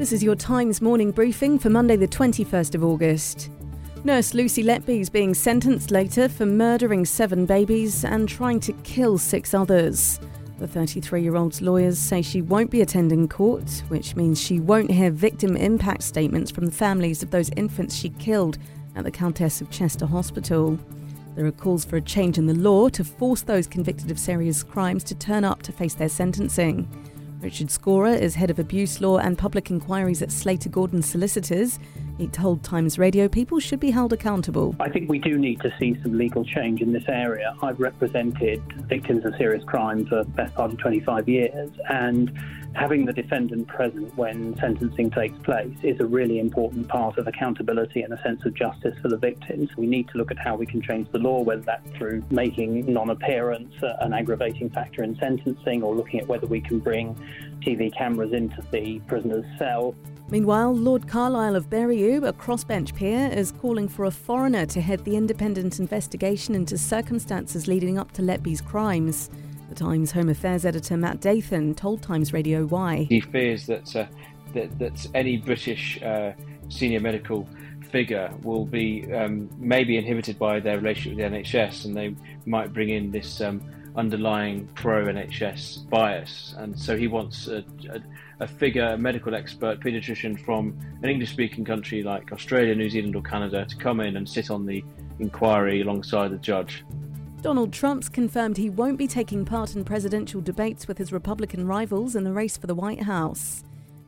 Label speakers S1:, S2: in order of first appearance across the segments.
S1: This is your Times morning briefing for Monday, the 21st of August. Nurse Lucy Letby is being sentenced later for murdering seven babies and trying to kill six others. The 33 year old's lawyers say she won't be attending court, which means she won't hear victim impact statements from the families of those infants she killed at the Countess of Chester Hospital. There are calls for a change in the law to force those convicted of serious crimes to turn up to face their sentencing. Richard Scorer is head of abuse law and public inquiries at Slater Gordon Solicitors. He told Times Radio people should be held accountable.
S2: I think we do need to see some legal change in this area. I've represented victims of serious crime for the best part of 25 years, and having the defendant present when sentencing takes place is a really important part of accountability and a sense of justice for the victims. We need to look at how we can change the law, whether that's through making non appearance an aggravating factor in sentencing or looking at whether we can bring TV cameras into the prisoner's cell.
S1: Meanwhile, Lord Carlile of Berriew, a crossbench peer, is calling for a foreigner to head the independent investigation into circumstances leading up to Letby's crimes. The Times Home Affairs editor Matt Dathan told Times Radio why.
S3: He fears that uh, that, that any British uh, senior medical figure will be um, maybe inhibited by their relationship with the NHS, and they might bring in this um, underlying pro NHS bias. And so he wants a, a a figure, a medical expert, pediatrician from an English speaking country like Australia, New Zealand, or Canada to come in and sit on the inquiry alongside the judge.
S1: Donald Trump's confirmed he won't be taking part in presidential debates with his Republican rivals in the race for the White House.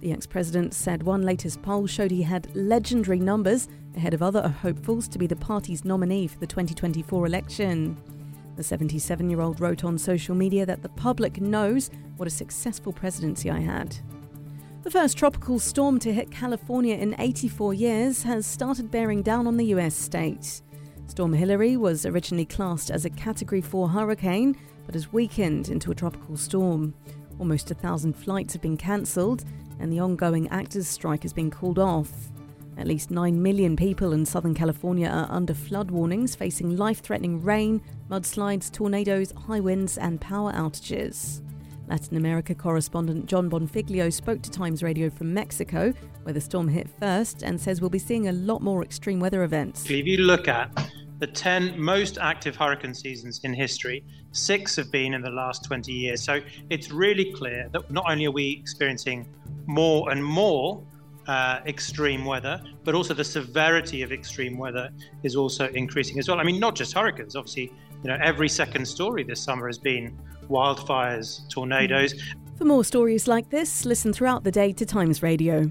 S1: The ex president said one latest poll showed he had legendary numbers ahead of other hopefuls to be the party's nominee for the 2024 election. The 77 year old wrote on social media that the public knows what a successful presidency I had. The first tropical storm to hit California in 84 years has started bearing down on the US state. Storm Hilary was originally classed as a Category 4 hurricane, but has weakened into a tropical storm. Almost a thousand flights have been cancelled, and the ongoing actors' strike has been called off. At least 9 million people in Southern California are under flood warnings, facing life threatening rain, mudslides, tornadoes, high winds, and power outages. Latin America correspondent John Bonfiglio spoke to Times Radio from Mexico, where the storm hit first, and says we'll be seeing a lot more extreme weather events.
S4: If you look at the 10 most active hurricane seasons in history, six have been in the last 20 years. So it's really clear that not only are we experiencing more and more uh, extreme weather, but also the severity of extreme weather is also increasing as well. I mean, not just hurricanes, obviously, you know, every second story this summer has been wildfires, tornadoes.
S1: For more stories like this, listen throughout the day to Times Radio.